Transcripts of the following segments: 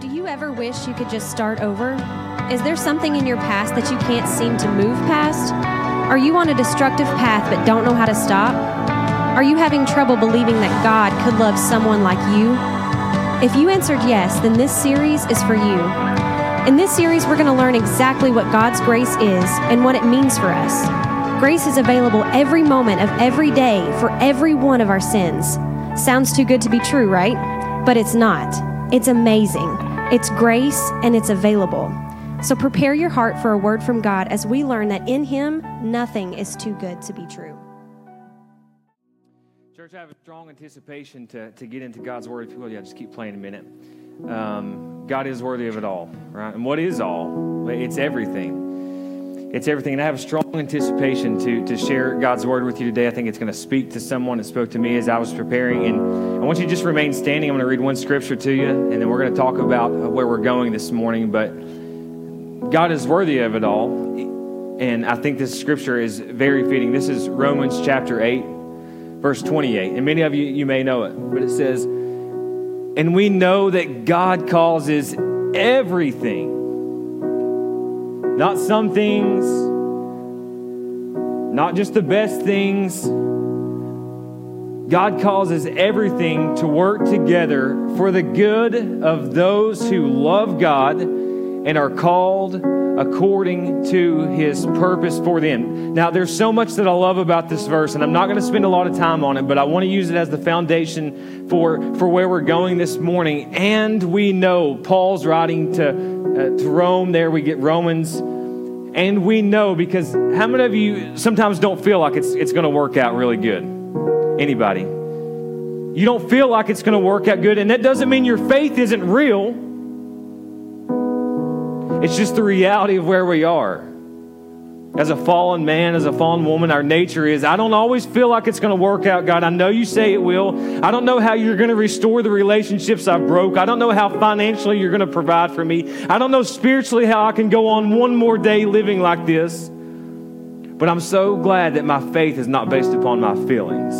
Do you ever wish you could just start over? Is there something in your past that you can't seem to move past? Are you on a destructive path but don't know how to stop? Are you having trouble believing that God could love someone like you? If you answered yes, then this series is for you. In this series, we're going to learn exactly what God's grace is and what it means for us. Grace is available every moment of every day for every one of our sins. Sounds too good to be true, right? But it's not. It's amazing. It's grace and it's available. So prepare your heart for a word from God as we learn that in Him, nothing is too good to be true. Church, I have a strong anticipation to, to get into God's Word. If you will, yeah, just keep playing a minute. Um, God is worthy of it all, right? And what is all? It's everything. It's everything. And I have a strong anticipation to, to share God's Word with you today. I think it's going to speak to someone. It spoke to me as I was preparing. And I want you to just remain standing. I'm going to read one scripture to you, and then we're going to talk about where we're going this morning. But God is worthy of it all. And I think this scripture is very fitting. This is Romans chapter 8, verse 28. And many of you, you may know it, but it says, And we know that God causes everything, not some things, not just the best things. God causes everything to work together for the good of those who love God and are called according to his purpose for them. Now, there's so much that I love about this verse, and I'm not going to spend a lot of time on it, but I want to use it as the foundation for, for where we're going this morning. And we know Paul's writing to, uh, to Rome, there we get Romans. And we know because how many of you sometimes don't feel like it's, it's going to work out really good? Anybody? You don't feel like it's going to work out good, and that doesn't mean your faith isn't real. It's just the reality of where we are. As a fallen man, as a fallen woman, our nature is I don't always feel like it's going to work out, God. I know you say it will. I don't know how you're going to restore the relationships I've broke. I don't know how financially you're going to provide for me. I don't know spiritually how I can go on one more day living like this. But I'm so glad that my faith is not based upon my feelings.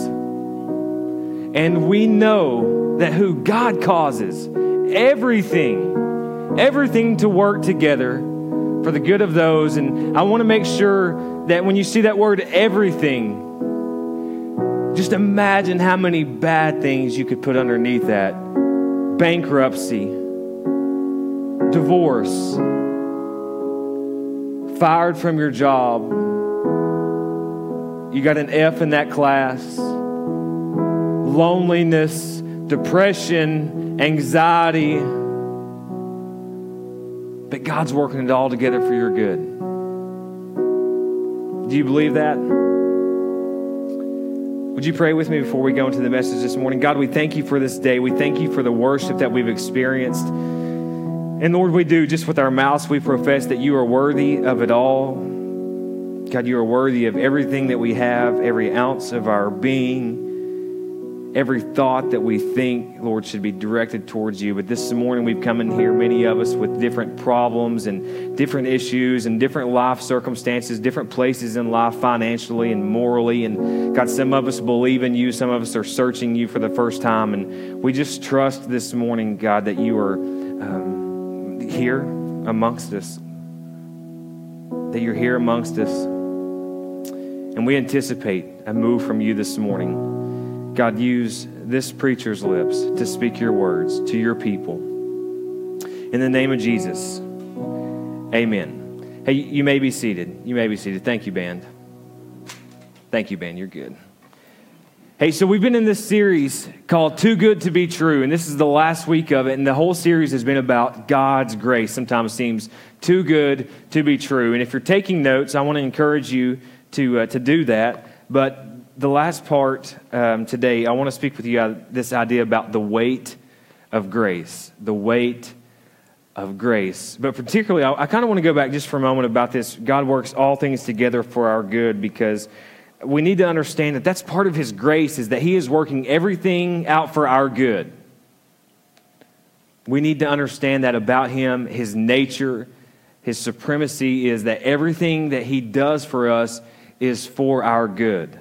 And we know that who God causes everything everything to work together for the good of those. And I want to make sure that when you see that word everything, just imagine how many bad things you could put underneath that bankruptcy, divorce, fired from your job. You got an F in that class, loneliness, depression, anxiety but God's working it all together for your good. Do you believe that? Would you pray with me before we go into the message this morning? God, we thank you for this day. We thank you for the worship that we've experienced. And Lord, we do just with our mouths, we profess that you are worthy of it all. God, you are worthy of everything that we have, every ounce of our being every thought that we think, Lord, should be directed towards you. But this morning we've come in here, many of us with different problems and different issues and different life circumstances, different places in life financially and morally. And God, some of us believe in you, some of us are searching you for the first time. And we just trust this morning, God, that you are um, here amongst us, that you're here amongst us. And we anticipate a move from you this morning. God, use this preacher's lips to speak your words to your people. In the name of Jesus, amen. Hey, you may be seated. You may be seated. Thank you, band. Thank you, band. You're good. Hey, so we've been in this series called Too Good to Be True, and this is the last week of it, and the whole series has been about God's grace. Sometimes seems too good to be true. And if you're taking notes, I want to encourage you to, uh, to do that. But the last part um, today, I want to speak with you uh, this idea about the weight of grace. The weight of grace. But particularly, I, I kind of want to go back just for a moment about this. God works all things together for our good because we need to understand that that's part of His grace, is that He is working everything out for our good. We need to understand that about Him, His nature, His supremacy is that everything that He does for us is for our good.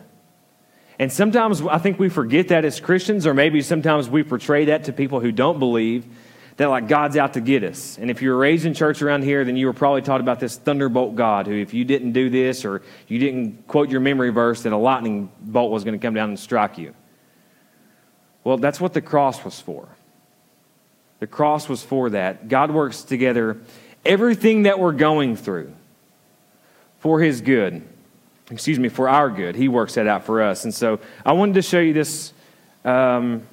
And sometimes I think we forget that as Christians, or maybe sometimes we portray that to people who don't believe, that like God's out to get us. And if you were raised in church around here, then you were probably taught about this thunderbolt God who, if you didn't do this or you didn't quote your memory verse, that a lightning bolt was going to come down and strike you. Well, that's what the cross was for. The cross was for that. God works together everything that we're going through for His good. Excuse me, for our good. He works that out for us. And so I wanted to show you this um,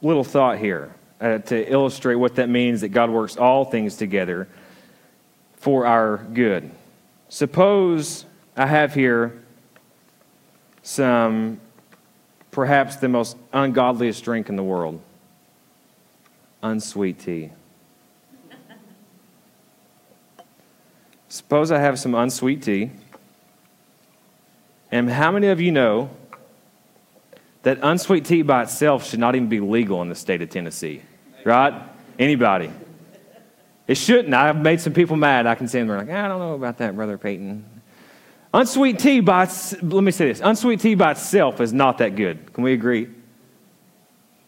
little thought here uh, to illustrate what that means that God works all things together for our good. Suppose I have here some, perhaps the most ungodliest drink in the world unsweet tea. Suppose I have some unsweet tea. And how many of you know that unsweet tea by itself should not even be legal in the state of Tennessee, right? Anybody? It shouldn't. I've made some people mad. I can say they're like, I don't know about that, Brother Peyton. Unsweet tea by let me say this. Unsweet tea by itself is not that good. Can we agree?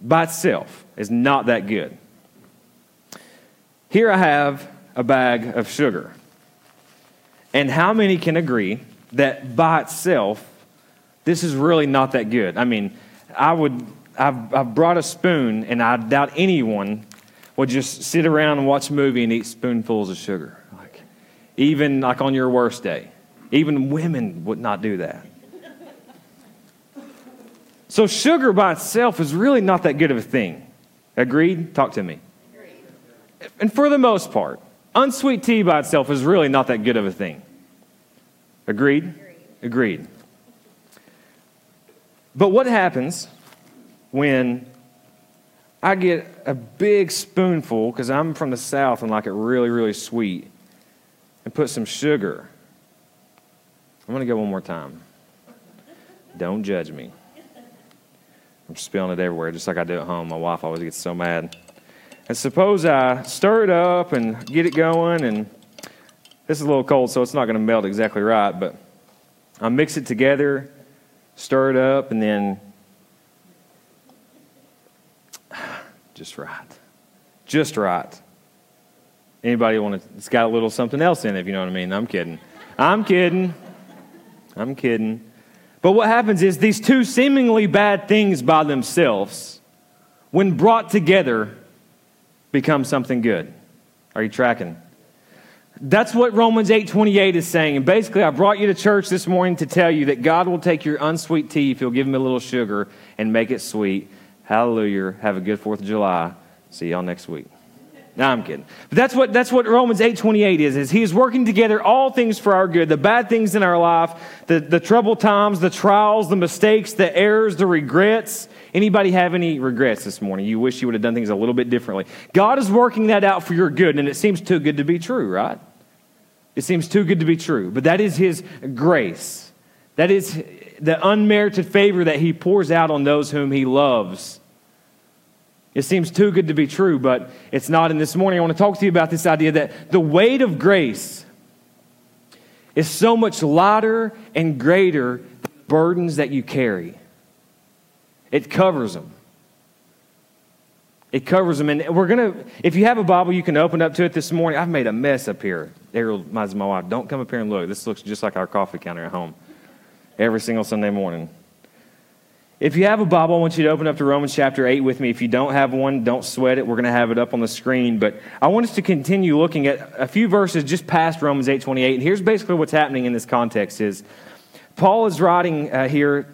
By itself is not that good. Here I have a bag of sugar. And how many can agree that by itself, this is really not that good? I mean, I would, I've, I've brought a spoon, and I doubt anyone would just sit around and watch a movie and eat spoonfuls of sugar. Like, even like on your worst day. Even women would not do that. So, sugar by itself is really not that good of a thing. Agreed? Talk to me. Agreed. And for the most part, unsweet tea by itself is really not that good of a thing. Agreed? Agreed. But what happens when I get a big spoonful, because I'm from the South and like it really, really sweet, and put some sugar? I'm going to go one more time. Don't judge me. I'm spilling it everywhere, just like I do at home. My wife always gets so mad. And suppose I stir it up and get it going, and this is a little cold, so it's not going to melt exactly right, but I mix it together stir it up, and then just right. Just right. Anybody want to? It's got a little something else in it, if you know what I mean. I'm kidding. I'm kidding. I'm kidding. But what happens is these two seemingly bad things by themselves, when brought together, become something good. Are you tracking? That's what Romans 8:28 is saying. And basically, I brought you to church this morning to tell you that God will take your unsweet tea if you'll give him a little sugar and make it sweet. Hallelujah. Have a good 4th of July. See y'all next week. No, I'm kidding. But that's what, that's what Romans 8.28 is, is he is working together all things for our good, the bad things in our life, the, the troubled times, the trials, the mistakes, the errors, the regrets. Anybody have any regrets this morning? You wish you would have done things a little bit differently. God is working that out for your good, and it seems too good to be true, right? It seems too good to be true. But that is His grace. That is the unmerited favor that He pours out on those whom He loves. It seems too good to be true, but it's not. And this morning, I want to talk to you about this idea that the weight of grace is so much lighter and greater than the burdens that you carry. It covers them. It covers them. And we're going to, if you have a Bible, you can open up to it this morning. I've made a mess up here. Ariel reminds my wife, don't come up here and look. This looks just like our coffee counter at home every single Sunday morning. If you have a Bible, I want you to open up to Romans chapter 8 with me. If you don't have one, don't sweat it. We're going to have it up on the screen. But I want us to continue looking at a few verses just past Romans 8.28. And here's basically what's happening in this context is Paul is writing uh, here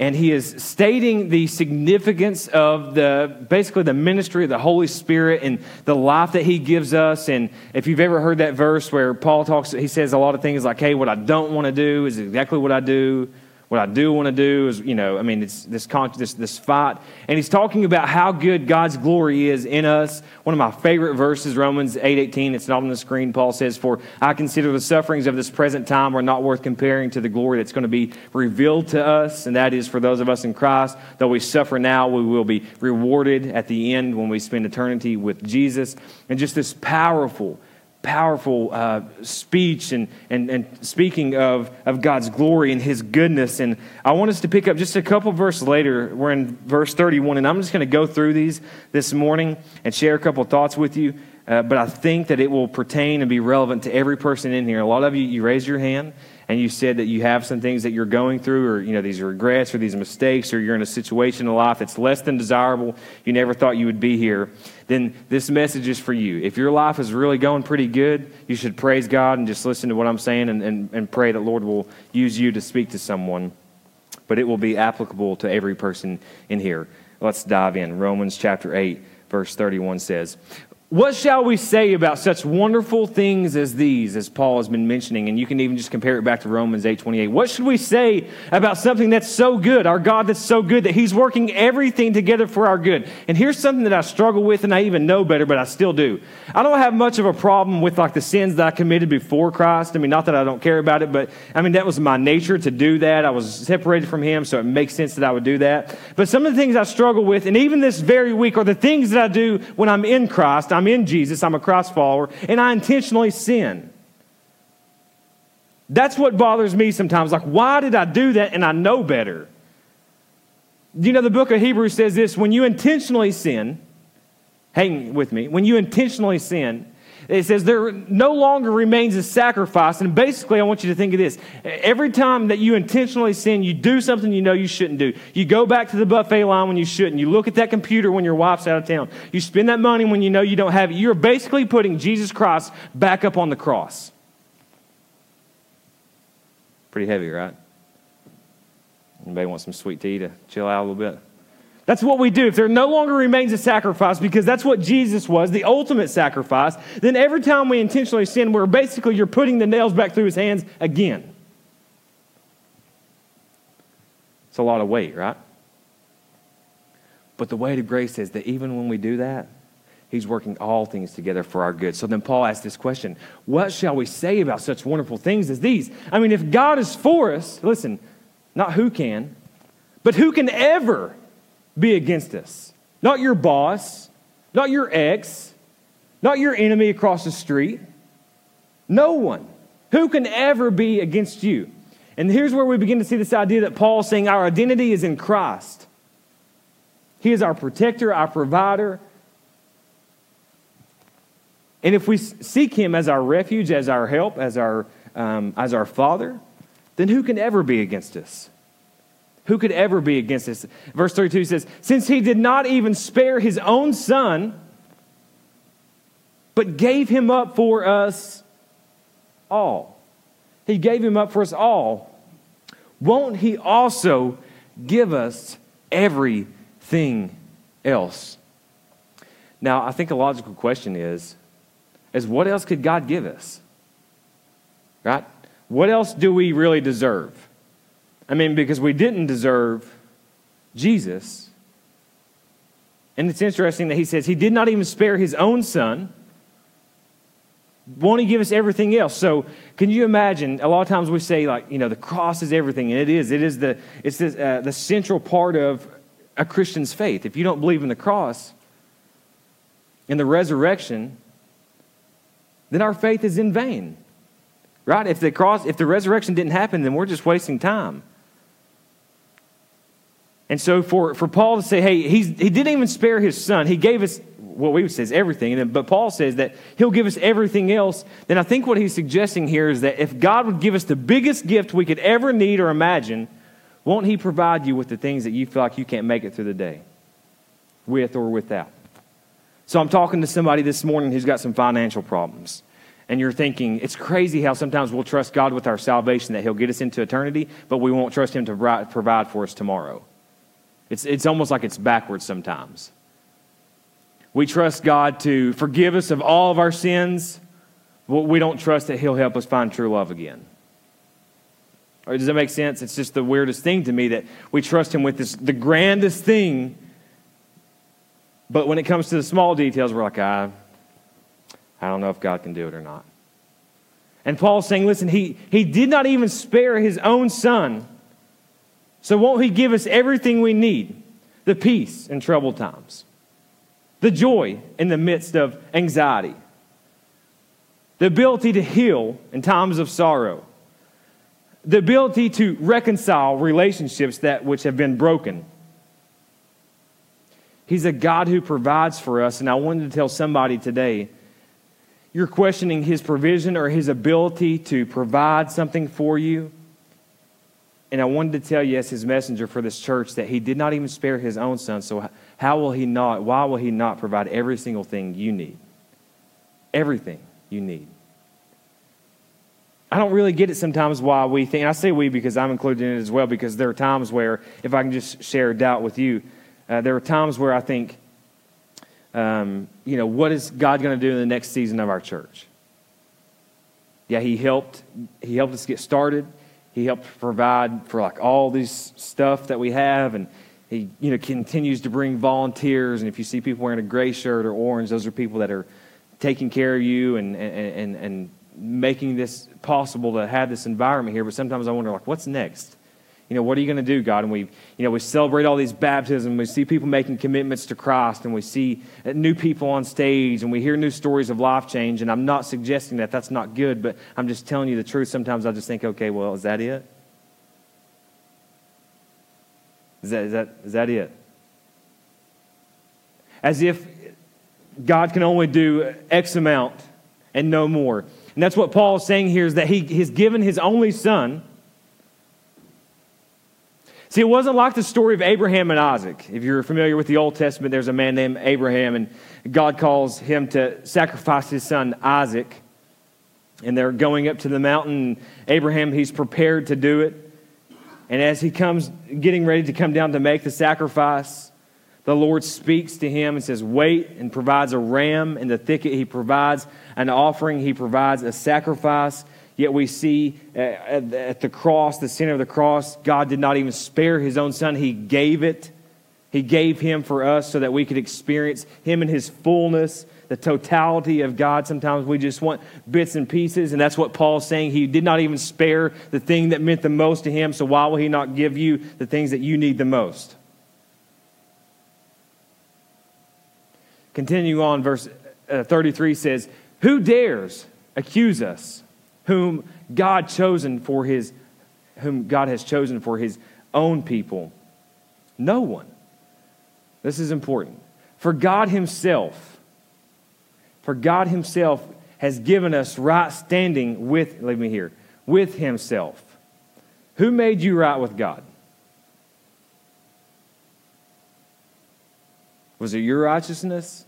and he is stating the significance of the basically the ministry of the Holy Spirit and the life that he gives us. And if you've ever heard that verse where Paul talks, he says a lot of things like, "Hey, what I don't want to do is exactly what I do." What I do want to do is, you know, I mean, it's this, this, this fight. And he's talking about how good God's glory is in us. One of my favorite verses, Romans 8 18, it's not on the screen. Paul says, For I consider the sufferings of this present time are not worth comparing to the glory that's going to be revealed to us. And that is for those of us in Christ. Though we suffer now, we will be rewarded at the end when we spend eternity with Jesus. And just this powerful, powerful uh, speech and, and, and speaking of, of God's glory and his goodness. And I want us to pick up just a couple verses later. We're in verse 31, and I'm just going to go through these this morning and share a couple thoughts with you. Uh, but I think that it will pertain and be relevant to every person in here. A lot of you, you raise your hand and you said that you have some things that you're going through, or you know these regrets or these mistakes, or you're in a situation in life that's less than desirable, you never thought you would be here, then this message is for you. If your life is really going pretty good, you should praise God and just listen to what I'm saying and, and, and pray that Lord will use you to speak to someone. But it will be applicable to every person in here. Let's dive in. Romans chapter 8, verse 31 says, what shall we say about such wonderful things as these, as Paul has been mentioning? And you can even just compare it back to Romans 8 28. What should we say about something that's so good, our God that's so good, that He's working everything together for our good? And here's something that I struggle with, and I even know better, but I still do. I don't have much of a problem with like the sins that I committed before Christ. I mean, not that I don't care about it, but I mean, that was my nature to do that. I was separated from Him, so it makes sense that I would do that. But some of the things I struggle with, and even this very week, are the things that I do when I'm in Christ. In Jesus, I'm a Christ follower, and I intentionally sin. That's what bothers me sometimes. Like, why did I do that and I know better? You know, the book of Hebrews says this when you intentionally sin, hang with me, when you intentionally sin, it says there no longer remains a sacrifice. And basically, I want you to think of this. Every time that you intentionally sin, you do something you know you shouldn't do. You go back to the buffet line when you shouldn't. You look at that computer when your wife's out of town. You spend that money when you know you don't have it. You're basically putting Jesus Christ back up on the cross. Pretty heavy, right? Anybody want some sweet tea to chill out a little bit? That's what we do. If there no longer remains a sacrifice, because that's what Jesus was, the ultimate sacrifice, then every time we intentionally sin, we're basically you're putting the nails back through his hands again. It's a lot of weight, right? But the weight of grace is that even when we do that, he's working all things together for our good. So then Paul asks this question What shall we say about such wonderful things as these? I mean, if God is for us, listen, not who can, but who can ever be against us. Not your boss, not your ex, not your enemy across the street. No one. Who can ever be against you? And here's where we begin to see this idea that Paul's saying our identity is in Christ. He is our protector, our provider. And if we seek Him as our refuge, as our help, as our, um, as our Father, then who can ever be against us? Who could ever be against this? Verse 32 says, Since he did not even spare his own son, but gave him up for us all. He gave him up for us all. Won't he also give us everything else? Now, I think a logical question is, is what else could God give us? Right? What else do we really deserve? I mean, because we didn't deserve Jesus. And it's interesting that he says he did not even spare his own son. Won't he give us everything else? So, can you imagine? A lot of times we say, like, you know, the cross is everything, and it is. It is the, it's the, uh, the central part of a Christian's faith. If you don't believe in the cross and the resurrection, then our faith is in vain. Right? If the cross, if the resurrection didn't happen, then we're just wasting time. And so for, for Paul to say, hey, he's, he didn't even spare his son, he gave us what we would say is everything. But Paul says that he'll give us everything else. Then I think what he's suggesting here is that if God would give us the biggest gift we could ever need or imagine, won't he provide you with the things that you feel like you can't make it through the day, with or without? So I'm talking to somebody this morning who's got some financial problems. And you're thinking, it's crazy how sometimes we'll trust God with our salvation that He'll get us into eternity, but we won't trust Him to provide for us tomorrow. It's, it's almost like it's backwards sometimes. We trust God to forgive us of all of our sins, but we don't trust that He'll help us find true love again. Or does that make sense? It's just the weirdest thing to me that we trust Him with this, the grandest thing, but when it comes to the small details, we're like, ah, I don't know if God can do it or not. And Paul's saying, listen, he, he did not even spare his own son so, won't He give us everything we need? The peace in troubled times, the joy in the midst of anxiety, the ability to heal in times of sorrow, the ability to reconcile relationships that which have been broken. He's a God who provides for us, and I wanted to tell somebody today you're questioning his provision or his ability to provide something for you. And I wanted to tell you, as his messenger for this church, that he did not even spare his own son. So, how will he not, why will he not provide every single thing you need? Everything you need. I don't really get it sometimes why we think, I say we because I'm included in it as well, because there are times where, if I can just share a doubt with you, uh, there are times where I think, um, you know, what is God going to do in the next season of our church? Yeah, He helped. He helped us get started. He helped provide for like all these stuff that we have, and He, you know, continues to bring volunteers. And if you see people wearing a gray shirt or orange, those are people that are taking care of you and and and, and making this possible to have this environment here. But sometimes I wonder, like, what's next? You know, what are you going to do, God? And we, you know, we celebrate all these baptisms. We see people making commitments to Christ, and we see uh, new people on stage, and we hear new stories of life change. And I'm not suggesting that that's not good, but I'm just telling you the truth. Sometimes I just think, okay, well, is that it? Is that, is that, is that it? As if God can only do X amount and no more. And that's what Paul is saying here is that he has given his only son See, it wasn't like the story of Abraham and Isaac. If you're familiar with the Old Testament, there's a man named Abraham, and God calls him to sacrifice his son Isaac. And they're going up to the mountain. Abraham, he's prepared to do it. And as he comes, getting ready to come down to make the sacrifice, the Lord speaks to him and says, Wait, and provides a ram in the thicket. He provides an offering, he provides a sacrifice. Yet we see uh, at the cross, the center of the cross, God did not even spare his own son. He gave it. He gave him for us so that we could experience him in his fullness, the totality of God. Sometimes we just want bits and pieces, and that's what Paul's saying. He did not even spare the thing that meant the most to him, so why will he not give you the things that you need the most? Continue on, verse uh, 33 says, Who dares accuse us? Whom God chosen for his whom God has chosen for his own people? No one. This is important. For God himself for God himself has given us right standing with leave me here with himself. Who made you right with God? Was it your righteousness?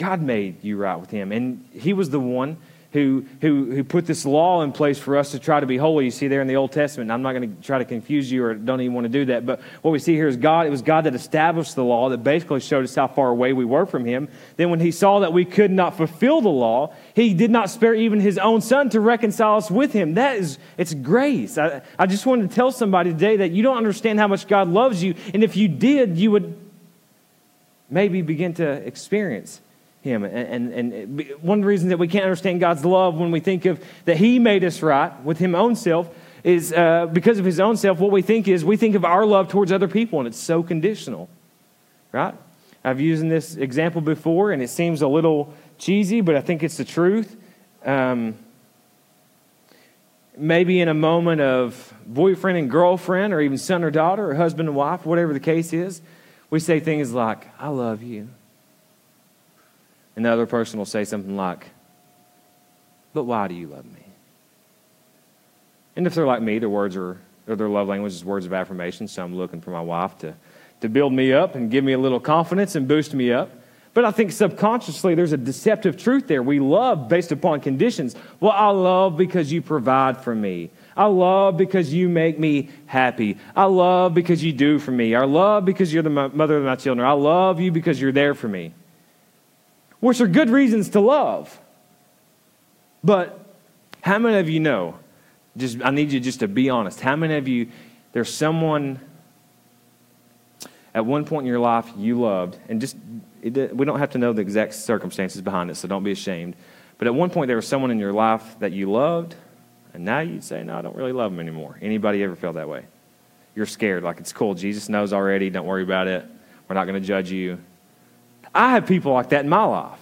God made you right with Him. And He was the one who, who, who put this law in place for us to try to be holy. You see there in the Old Testament. I'm not going to try to confuse you or don't even want to do that. But what we see here is God, it was God that established the law that basically showed us how far away we were from Him. Then when He saw that we could not fulfill the law, He did not spare even His own Son to reconcile us with Him. That is, it's grace. I, I just wanted to tell somebody today that you don't understand how much God loves you. And if you did, you would maybe begin to experience him. And, and, and, one reasons that we can't understand God's love when we think of that He made us right with Him own self is uh, because of His own self. What we think is we think of our love towards other people, and it's so conditional, right? I've used this example before, and it seems a little cheesy, but I think it's the truth. Um, maybe in a moment of boyfriend and girlfriend, or even son or daughter, or husband and wife, whatever the case is, we say things like, I love you. And the other person will say something like, But why do you love me? And if they're like me, their words are, or their love language is words of affirmation. So I'm looking for my wife to, to build me up and give me a little confidence and boost me up. But I think subconsciously there's a deceptive truth there. We love based upon conditions. Well, I love because you provide for me. I love because you make me happy. I love because you do for me. I love because you're the mother of my children. I love you because you're there for me which are good reasons to love. But how many of you know? Just I need you just to be honest. How many of you there's someone at one point in your life you loved, and just it, we don't have to know the exact circumstances behind it, so don't be ashamed. But at one point there was someone in your life that you loved, and now you'd say, "No, I don't really love them anymore." Anybody ever felt that way? You're scared, like it's cool. Jesus knows already. Don't worry about it. We're not going to judge you. I have people like that in my life.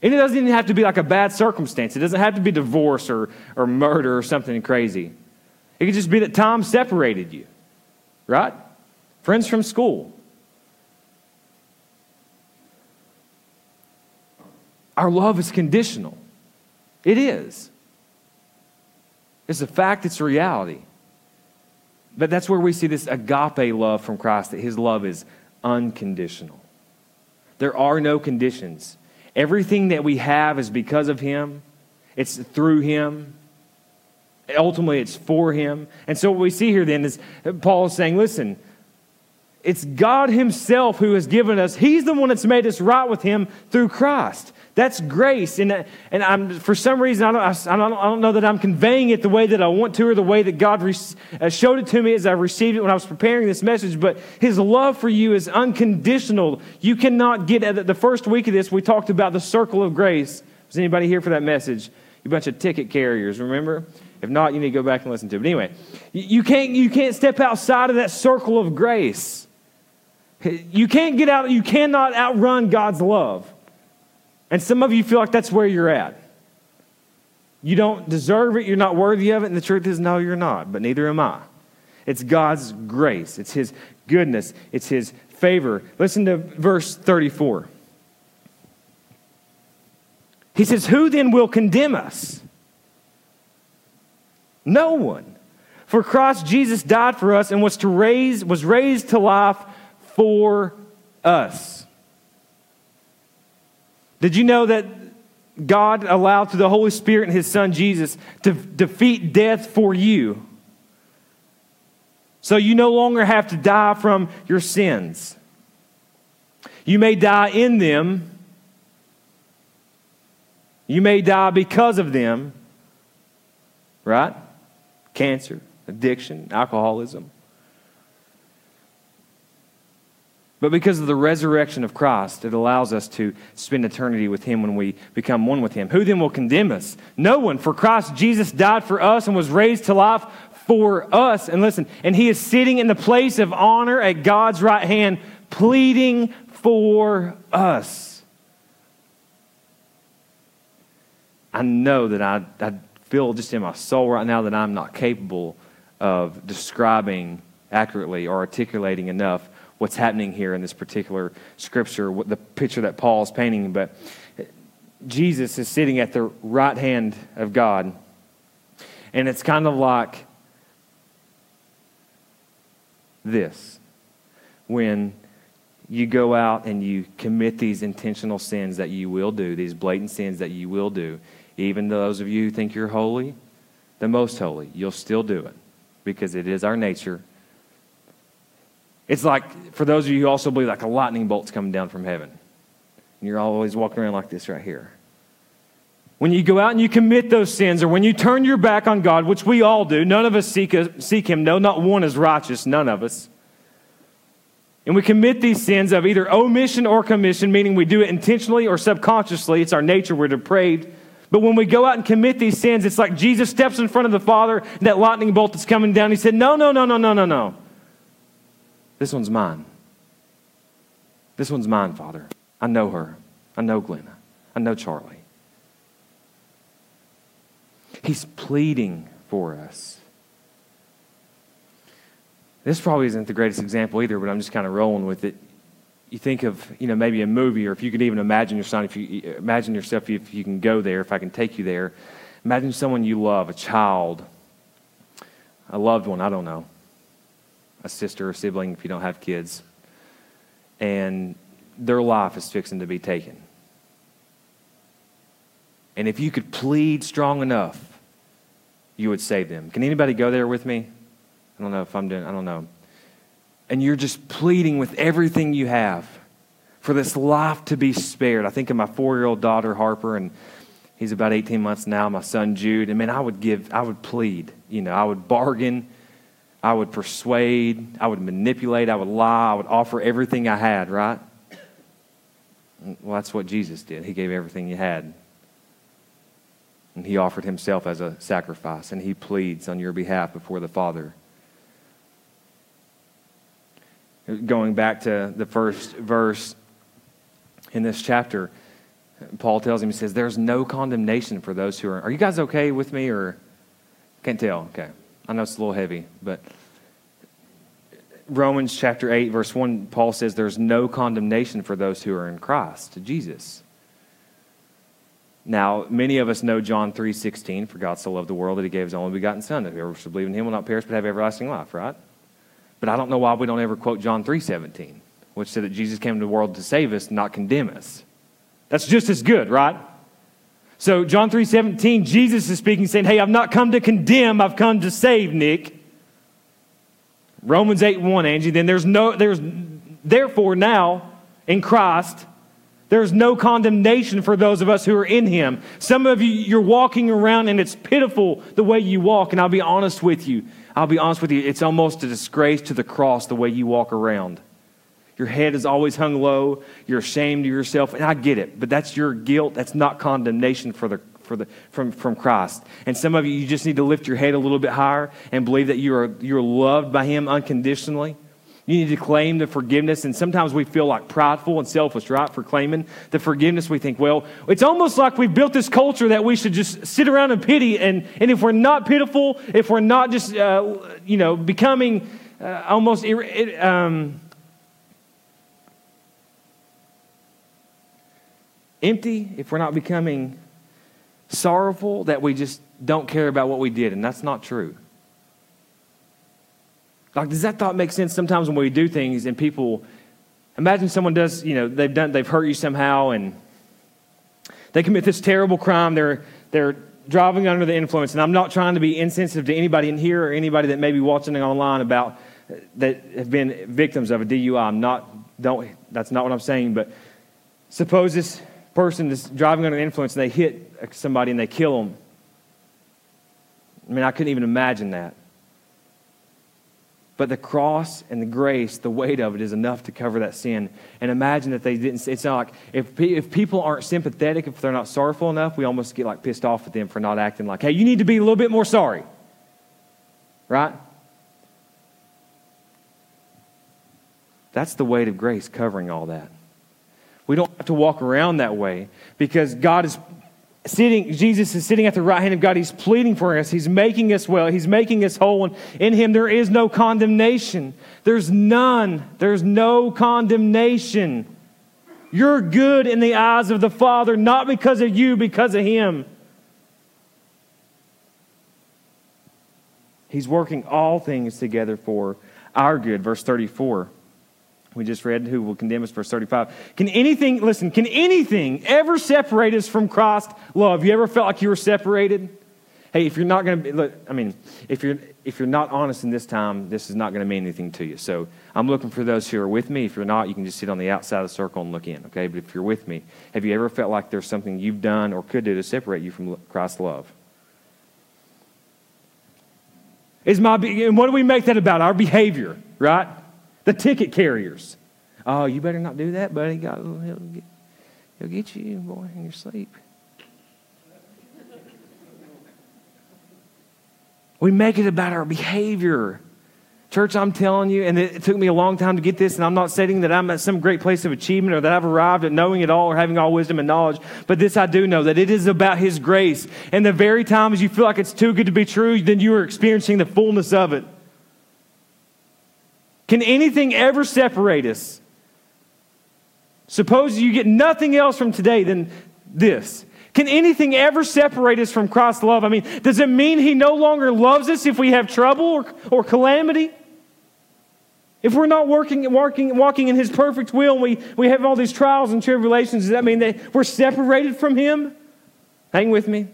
And it doesn't even have to be like a bad circumstance. It doesn't have to be divorce or, or murder or something crazy. It could just be that time separated you, right? Friends from school. Our love is conditional. It is. It's a fact, it's a reality. But that's where we see this agape love from Christ, that his love is unconditional. There are no conditions. Everything that we have is because of him, it's through him. Ultimately, it's for him. And so, what we see here then is Paul is saying, listen, it's God Himself who has given us, He's the one that's made us right with Him through Christ. That's grace. And, and I'm, for some reason, I don't, I, don't, I don't know that I'm conveying it the way that I want to or the way that God re- uh, showed it to me as I received it when I was preparing this message. But His love for you is unconditional. You cannot get at the first week of this, we talked about the circle of grace. Was anybody here for that message? You bunch of ticket carriers, remember? If not, you need to go back and listen to it. But anyway, you can't, you can't step outside of that circle of grace. You can't get out, you cannot outrun God's love. And some of you feel like that's where you're at. You don't deserve it, you're not worthy of it, and the truth is, no, you're not, but neither am I. It's God's grace, it's His goodness, it's His favor. Listen to verse 34. He says, Who then will condemn us? No one. For Christ Jesus died for us and was to raise was raised to life for us. Did you know that God allowed through the Holy Spirit and His Son Jesus to defeat death for you? So you no longer have to die from your sins. You may die in them, you may die because of them, right? Cancer, addiction, alcoholism. But because of the resurrection of Christ, it allows us to spend eternity with Him when we become one with Him. Who then will condemn us? No one. For Christ Jesus died for us and was raised to life for us. And listen, and He is sitting in the place of honor at God's right hand, pleading for us. I know that I, I feel just in my soul right now that I'm not capable of describing accurately or articulating enough what's happening here in this particular scripture, the picture that Paul is painting. But Jesus is sitting at the right hand of God. And it's kind of like this when you go out and you commit these intentional sins that you will do, these blatant sins that you will do, even those of you who think you're holy, the most holy, you'll still do it because it is our nature it's like, for those of you who also believe, like a lightning bolt's coming down from heaven. And you're always walking around like this right here. When you go out and you commit those sins, or when you turn your back on God, which we all do, none of us seek, a, seek Him. No, not one is righteous, none of us. And we commit these sins of either omission or commission, meaning we do it intentionally or subconsciously. It's our nature, we're depraved. But when we go out and commit these sins, it's like Jesus steps in front of the Father, that lightning bolt that's coming down. He said, No, no, no, no, no, no, no. This one's mine. This one's mine, Father. I know her. I know Glenna. I know Charlie. He's pleading for us. This probably isn't the greatest example either, but I'm just kind of rolling with it. You think of, you know, maybe a movie, or if you could even imagine yourself, if you imagine yourself, if you can go there, if I can take you there. Imagine someone you love, a child, a loved one, I don't know a sister or sibling if you don't have kids, and their life is fixing to be taken. And if you could plead strong enough, you would save them. Can anybody go there with me? I don't know if I'm doing, I don't know. And you're just pleading with everything you have for this life to be spared. I think of my four year old daughter, Harper, and he's about 18 months now, my son, Jude. And man, I would give, I would plead, you know, I would bargain I would persuade, I would manipulate, I would lie, I would offer everything I had, right? Well, that's what Jesus did. He gave everything he had. And he offered himself as a sacrifice, and he pleads on your behalf before the Father. Going back to the first verse, in this chapter, Paul tells him, he says, There's no condemnation for those who are. Are you guys okay with me or can't tell? Okay. I know it's a little heavy, but Romans chapter 8, verse 1, Paul says, There's no condemnation for those who are in Christ, Jesus. Now, many of us know John 3 16, for God so loved the world that he gave his only begotten Son, that whoever should believe in him will not perish but have everlasting life, right? But I don't know why we don't ever quote John 3 17, which said that Jesus came to the world to save us, not condemn us. That's just as good, right? So John 3 17, Jesus is speaking, saying, Hey, I've not come to condemn, I've come to save, Nick. Romans 8 1, Angie, then there's no, there's therefore now in Christ, there's no condemnation for those of us who are in Him. Some of you, you're walking around and it's pitiful the way you walk. And I'll be honest with you. I'll be honest with you. It's almost a disgrace to the cross the way you walk around. Your head is always hung low. You're ashamed of yourself. And I get it, but that's your guilt. That's not condemnation for the, for the, from, from Christ. And some of you, you just need to lift your head a little bit higher and believe that you are, you're loved by Him unconditionally. You need to claim the forgiveness. And sometimes we feel like prideful and selfish, right, for claiming the forgiveness. We think, well, it's almost like we've built this culture that we should just sit around and pity. And, and if we're not pitiful, if we're not just, uh, you know, becoming uh, almost. Um, empty, if we're not becoming sorrowful, that we just don't care about what we did. And that's not true. Like, does that thought make sense sometimes when we do things and people imagine someone does, you know, they've done, they've hurt you somehow and they commit this terrible crime. They're, they're driving under the influence. And I'm not trying to be insensitive to anybody in here or anybody that may be watching online about uh, that have been victims of a DUI. I'm not, don't, that's not what I'm saying. But suppose this person is driving under the influence and they hit somebody and they kill them. I mean, I couldn't even imagine that. But the cross and the grace, the weight of it is enough to cover that sin. And imagine that they didn't. It's not like if, if people aren't sympathetic, if they're not sorrowful enough, we almost get like pissed off at them for not acting like, hey, you need to be a little bit more sorry. Right? That's the weight of grace covering all that. We don't have to walk around that way because God is sitting, Jesus is sitting at the right hand of God. He's pleading for us. He's making us well. He's making us whole. And in Him, there is no condemnation. There's none. There's no condemnation. You're good in the eyes of the Father, not because of you, because of Him. He's working all things together for our good. Verse 34 we just read who will condemn us verse 35 can anything listen can anything ever separate us from christ love? You ever felt like you were separated? Hey if you're not going to be look i mean if you're if you're not honest in this time this is not going to mean anything to you. So i'm looking for those who are with me. If you're not you can just sit on the outside of the circle and look in okay? But if you're with me have you ever felt like there's something you've done or could do to separate you from christ's love? Is my and what do we make that about? Our behavior right the ticket carriers. Oh, you better not do that, buddy. God, oh, he'll, get, he'll get you, boy, in your sleep. We make it about our behavior. Church, I'm telling you, and it took me a long time to get this, and I'm not saying that I'm at some great place of achievement or that I've arrived at knowing it all or having all wisdom and knowledge, but this I do know that it is about His grace. And the very times you feel like it's too good to be true, then you are experiencing the fullness of it. Can anything ever separate us? Suppose you get nothing else from today than this. Can anything ever separate us from Christ's love? I mean, does it mean He no longer loves us if we have trouble or, or calamity? If we're not working, working, walking in His perfect will and we, we have all these trials and tribulations, does that mean that we're separated from Him? Hang with me.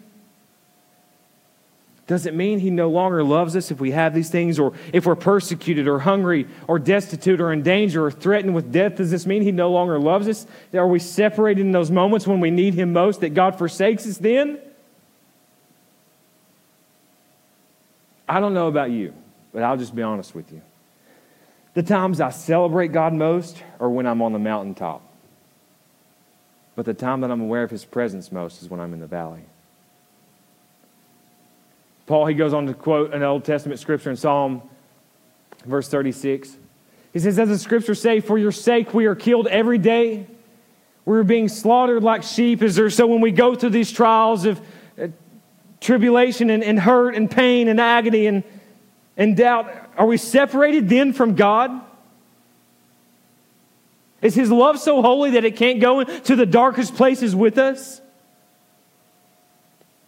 Does it mean he no longer loves us if we have these things, or if we're persecuted, or hungry, or destitute, or in danger, or threatened with death? Does this mean he no longer loves us? Are we separated in those moments when we need him most, that God forsakes us then? I don't know about you, but I'll just be honest with you. The times I celebrate God most are when I'm on the mountaintop. But the time that I'm aware of his presence most is when I'm in the valley. Paul, he goes on to quote an Old Testament scripture in Psalm, verse 36. He says, As the scriptures say, For your sake we are killed every day. We're being slaughtered like sheep. Is there so when we go through these trials of uh, tribulation and, and hurt and pain and agony and, and doubt, are we separated then from God? Is His love so holy that it can't go into the darkest places with us?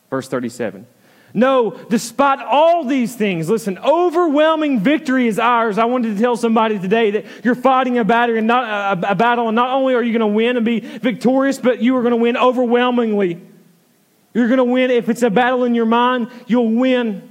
Verse 37. No, despite all these things, listen, overwhelming victory is ours. I wanted to tell somebody today that you're fighting a battle and not a, a battle, and not only are you going to win and be victorious, but you are going to win overwhelmingly. You're going to win if it's a battle in your mind, you'll win.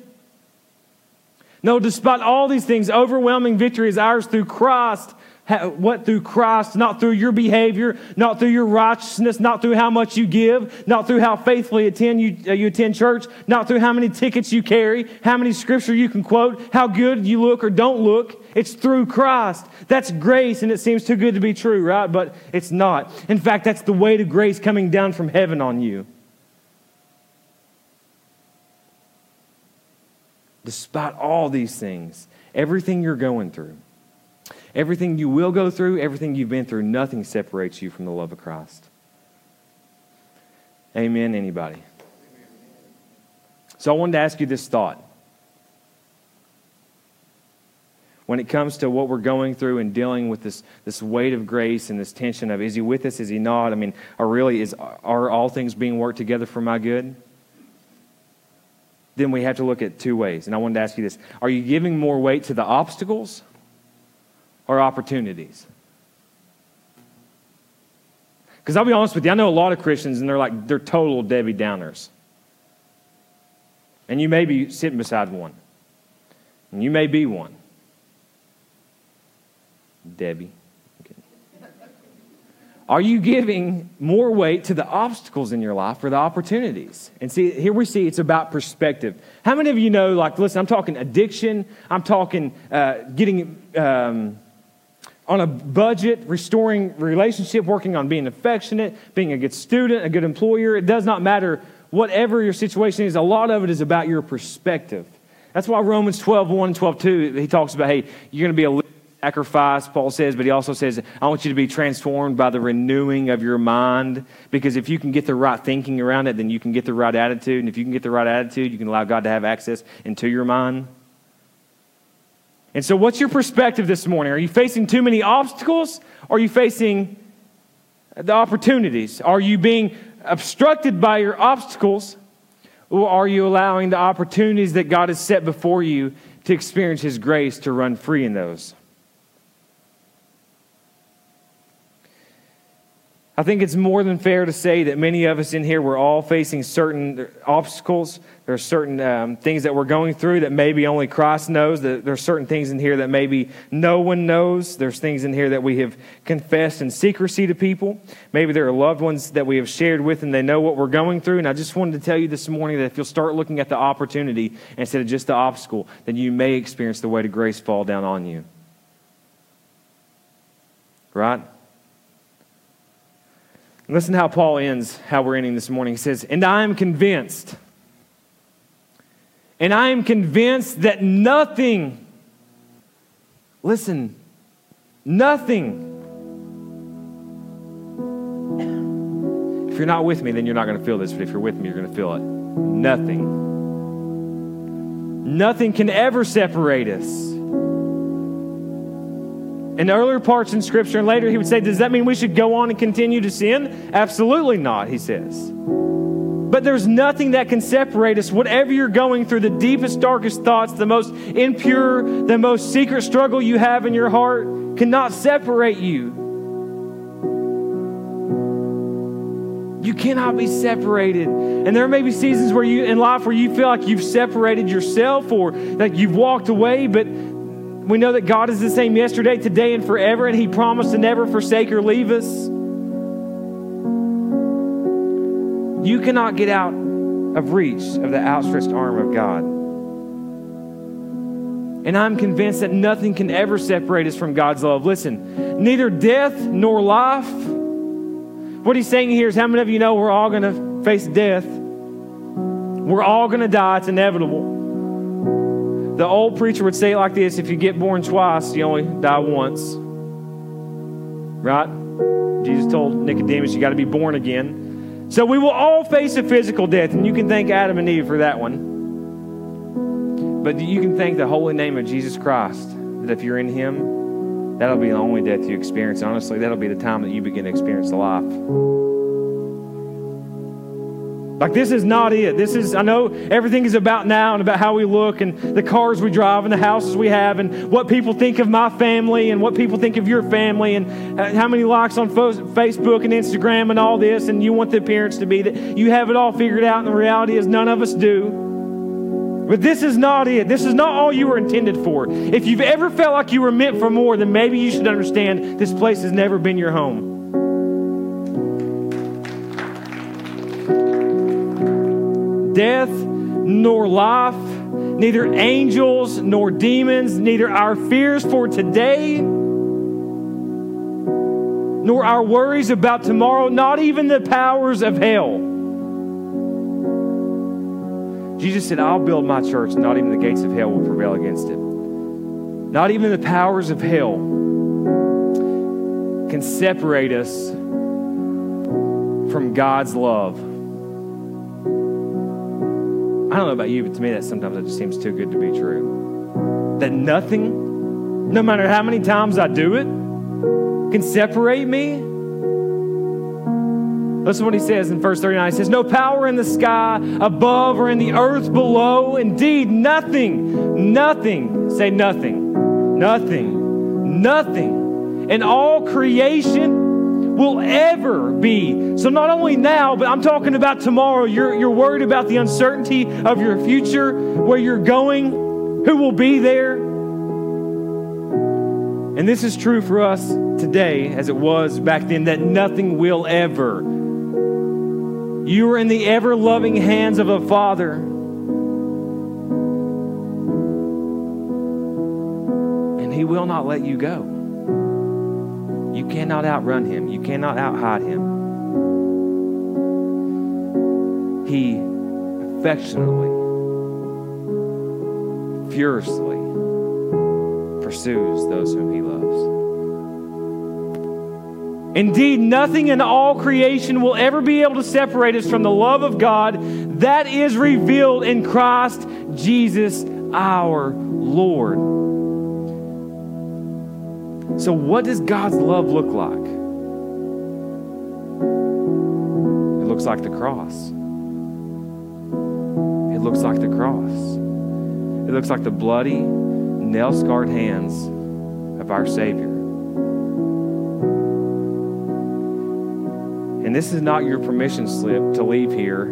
No, despite all these things, overwhelming victory is ours through Christ what through Christ, not through your behavior, not through your righteousness, not through how much you give, not through how faithfully attend you, uh, you attend church, not through how many tickets you carry, how many scripture you can quote, how good you look or don't look. It's through Christ. That's grace, and it seems too good to be true, right? But it's not. In fact, that's the weight of grace coming down from heaven on you. Despite all these things, everything you're going through, Everything you will go through, everything you've been through, nothing separates you from the love of Christ. Amen, anybody? So I wanted to ask you this thought. When it comes to what we're going through and dealing with this, this weight of grace and this tension of is he with us, is he not? I mean, are really is are all things being worked together for my good? Then we have to look at two ways. And I wanted to ask you this. Are you giving more weight to the obstacles or opportunities? Because I'll be honest with you, I know a lot of Christians and they're like, they're total Debbie Downers. And you may be sitting beside one. And you may be one. Debbie. Are you giving more weight to the obstacles in your life or the opportunities? And see, here we see it's about perspective. How many of you know, like, listen, I'm talking addiction, I'm talking uh, getting. Um, on a budget, restoring relationship, working on being affectionate, being a good student, a good employer. It does not matter whatever your situation is. A lot of it is about your perspective. That's why Romans 12, 1 and 12, 2, he talks about, hey, you're going to be a sacrifice, Paul says, but he also says, I want you to be transformed by the renewing of your mind. Because if you can get the right thinking around it, then you can get the right attitude. And if you can get the right attitude, you can allow God to have access into your mind. And so, what's your perspective this morning? Are you facing too many obstacles? Or are you facing the opportunities? Are you being obstructed by your obstacles? Or are you allowing the opportunities that God has set before you to experience His grace to run free in those? I think it's more than fair to say that many of us in here, we're all facing certain obstacles. There are certain um, things that we're going through that maybe only Christ knows. That There are certain things in here that maybe no one knows. There's things in here that we have confessed in secrecy to people. Maybe there are loved ones that we have shared with and they know what we're going through. And I just wanted to tell you this morning that if you'll start looking at the opportunity instead of just the obstacle, then you may experience the weight of grace fall down on you. Right? Listen to how Paul ends, how we're ending this morning. He says, And I am convinced, and I am convinced that nothing, listen, nothing, if you're not with me, then you're not going to feel this, but if you're with me, you're going to feel it. Nothing. Nothing can ever separate us in earlier parts in Scripture, and later he would say, Does that mean we should go on and continue to sin? Absolutely not, he says. But there's nothing that can separate us. Whatever you're going through, the deepest, darkest thoughts, the most impure, the most secret struggle you have in your heart cannot separate you. You cannot be separated. And there may be seasons where you in life where you feel like you've separated yourself or that you've walked away, but we know that God is the same yesterday, today, and forever, and He promised to never forsake or leave us. You cannot get out of reach of the outstretched arm of God. And I'm convinced that nothing can ever separate us from God's love. Listen, neither death nor life. What he's saying here is how many of you know we're all going to face death? We're all going to die. It's inevitable. The old preacher would say it like this if you get born twice, you only die once. Right? Jesus told Nicodemus, You got to be born again. So we will all face a physical death, and you can thank Adam and Eve for that one. But you can thank the holy name of Jesus Christ that if you're in Him, that'll be the only death you experience. Honestly, that'll be the time that you begin to experience the life. Like, this is not it. This is, I know everything is about now and about how we look and the cars we drive and the houses we have and what people think of my family and what people think of your family and uh, how many likes on Facebook and Instagram and all this. And you want the appearance to be that you have it all figured out. And the reality is, none of us do. But this is not it. This is not all you were intended for. If you've ever felt like you were meant for more, then maybe you should understand this place has never been your home. Death nor life, neither angels nor demons, neither our fears for today nor our worries about tomorrow, not even the powers of hell. Jesus said, I'll build my church, and not even the gates of hell will prevail against it. Not even the powers of hell can separate us from God's love. I don't know about you, but to me, that sometimes it just seems too good to be true. That nothing, no matter how many times I do it, can separate me. Listen what he says in verse 39. He says, No power in the sky above or in the earth below. Indeed, nothing, nothing, say nothing, nothing, nothing in all creation will ever be. So, not only now, but I'm talking about tomorrow. You're, you're worried about the uncertainty of your future, where you're going, who will be there. And this is true for us today as it was back then that nothing will ever. You are in the ever loving hands of a Father. And He will not let you go. You cannot outrun him. You cannot outhide him. He affectionately, furiously pursues those whom he loves. Indeed, nothing in all creation will ever be able to separate us from the love of God that is revealed in Christ Jesus our Lord. So, what does God's love look like? It looks like the cross. It looks like the cross. It looks like the bloody, nail scarred hands of our Savior. And this is not your permission slip to leave here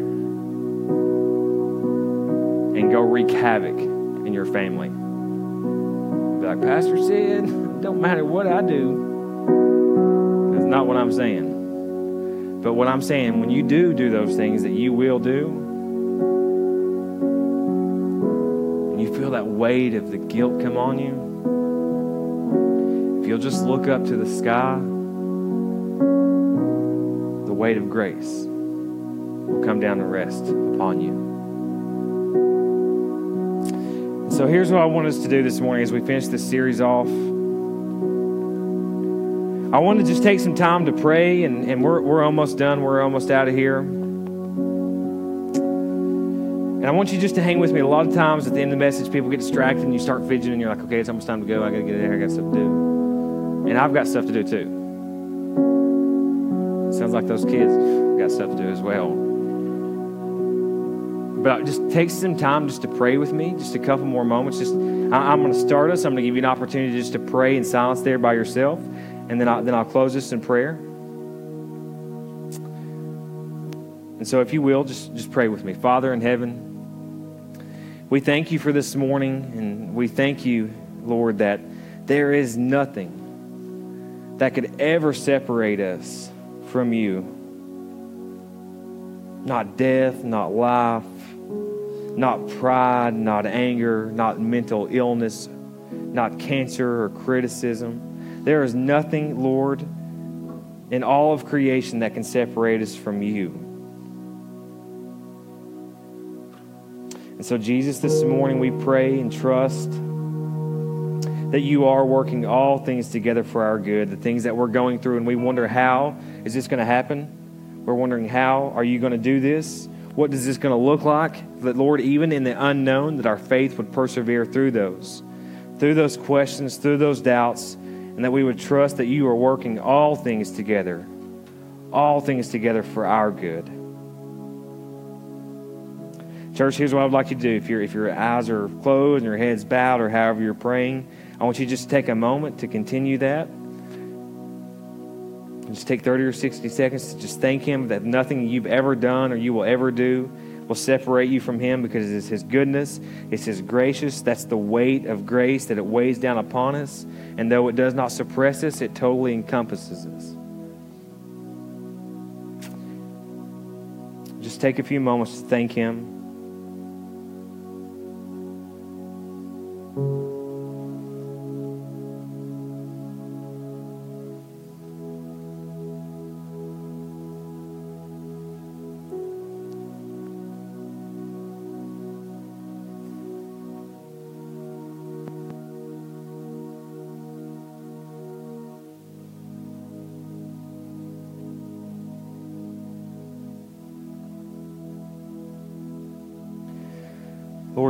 and go wreak havoc in your family. Be like, Pastor said, don't matter what I do. That's not what I'm saying. But what I'm saying, when you do do those things that you will do, and you feel that weight of the guilt come on you, if you'll just look up to the sky, the weight of grace will come down and rest upon you. So here's what I want us to do this morning as we finish this series off. I want to just take some time to pray, and, and we're, we're almost done. We're almost out of here. And I want you just to hang with me. A lot of times at the end of the message, people get distracted and you start fidgeting, and you're like, okay, it's almost time to go. I got to get in there. I got stuff to do. And I've got stuff to do too. Sounds like those kids got stuff to do as well. But just take some time just to pray with me, just a couple more moments. Just I, am going to start us. I'm going to give you an opportunity just to pray in silence there by yourself and then I'll, then I'll close this in prayer. And so, if you will, just, just pray with me. Father in heaven, we thank you for this morning, and we thank you, Lord, that there is nothing that could ever separate us from you. Not death, not life, not pride, not anger, not mental illness, not cancer or criticism there is nothing, Lord, in all of creation that can separate us from you. And so, Jesus, this morning we pray and trust that you are working all things together for our good, the things that we're going through, and we wonder how is this going to happen? We're wondering how are you going to do this? What is this going to look like? That, Lord, even in the unknown, that our faith would persevere through those, through those questions, through those doubts, and that we would trust that you are working all things together, all things together for our good. Church, here's what I would like you to do. If, you if your eyes are closed and your head's bowed or however you're praying, I want you to just take a moment to continue that. Just take 30 or 60 seconds to just thank Him that nothing you've ever done or you will ever do will separate you from Him because it's His goodness, it's His gracious. That's the weight of grace that it weighs down upon us. And though it does not suppress us, it totally encompasses us. Just take a few moments to thank Him.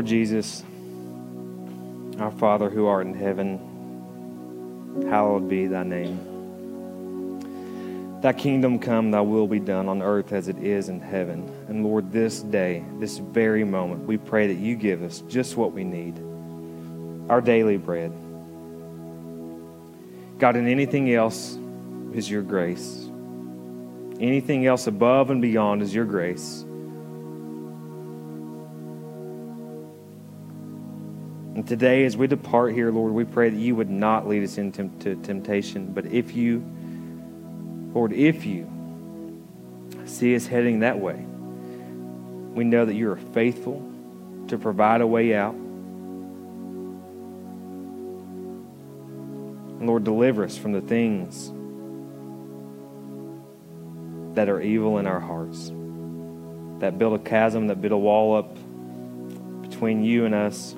Lord Jesus, our Father who art in heaven, hallowed be thy name. Thy kingdom come, thy will be done on earth as it is in heaven. And Lord, this day, this very moment, we pray that you give us just what we need our daily bread. God, in anything else is your grace. Anything else above and beyond is your grace. And today, as we depart here, Lord, we pray that you would not lead us into temptation. But if you, Lord, if you see us heading that way, we know that you are faithful to provide a way out. And Lord, deliver us from the things that are evil in our hearts, that build a chasm, that build a wall up between you and us.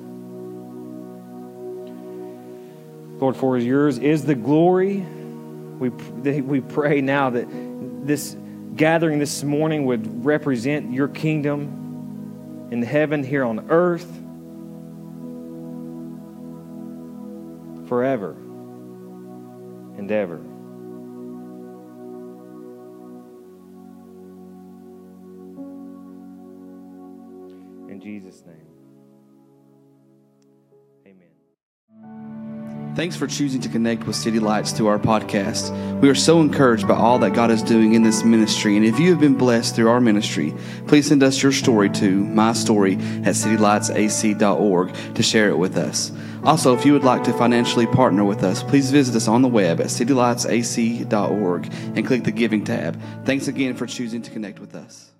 Lord, for is yours is the glory. We, we pray now that this gathering this morning would represent your kingdom in heaven, here on earth, forever and ever. Thanks for choosing to connect with City Lights through our podcast. We are so encouraged by all that God is doing in this ministry. And if you have been blessed through our ministry, please send us your story to mystory at citylightsac.org to share it with us. Also, if you would like to financially partner with us, please visit us on the web at citylightsac.org and click the Giving tab. Thanks again for choosing to connect with us.